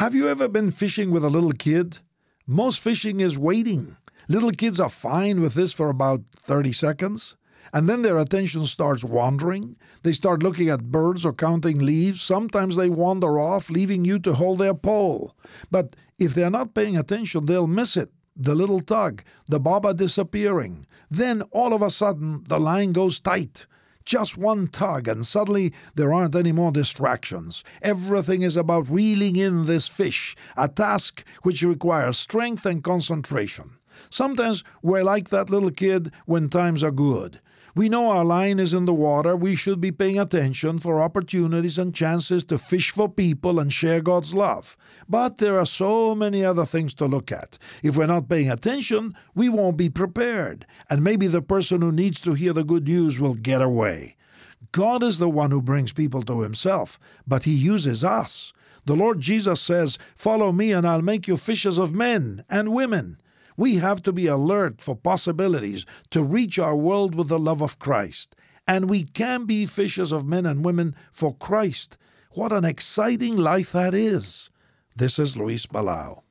Have you ever been fishing with a little kid? Most fishing is waiting. Little kids are fine with this for about 30 seconds. And then their attention starts wandering. They start looking at birds or counting leaves. Sometimes they wander off, leaving you to hold their pole. But if they're not paying attention, they'll miss it. The little tug, the bobber disappearing. Then all of a sudden, the line goes tight. Just one tug, and suddenly there aren't any more distractions. Everything is about reeling in this fish, a task which requires strength and concentration. Sometimes we're like that little kid when times are good. We know our line is in the water. We should be paying attention for opportunities and chances to fish for people and share God's love. But there are so many other things to look at. If we're not paying attention, we won't be prepared. And maybe the person who needs to hear the good news will get away. God is the one who brings people to Himself, but He uses us. The Lord Jesus says, Follow me, and I'll make you fishers of men and women. We have to be alert for possibilities to reach our world with the love of Christ. And we can be fishers of men and women for Christ. What an exciting life that is! This is Luis Palau.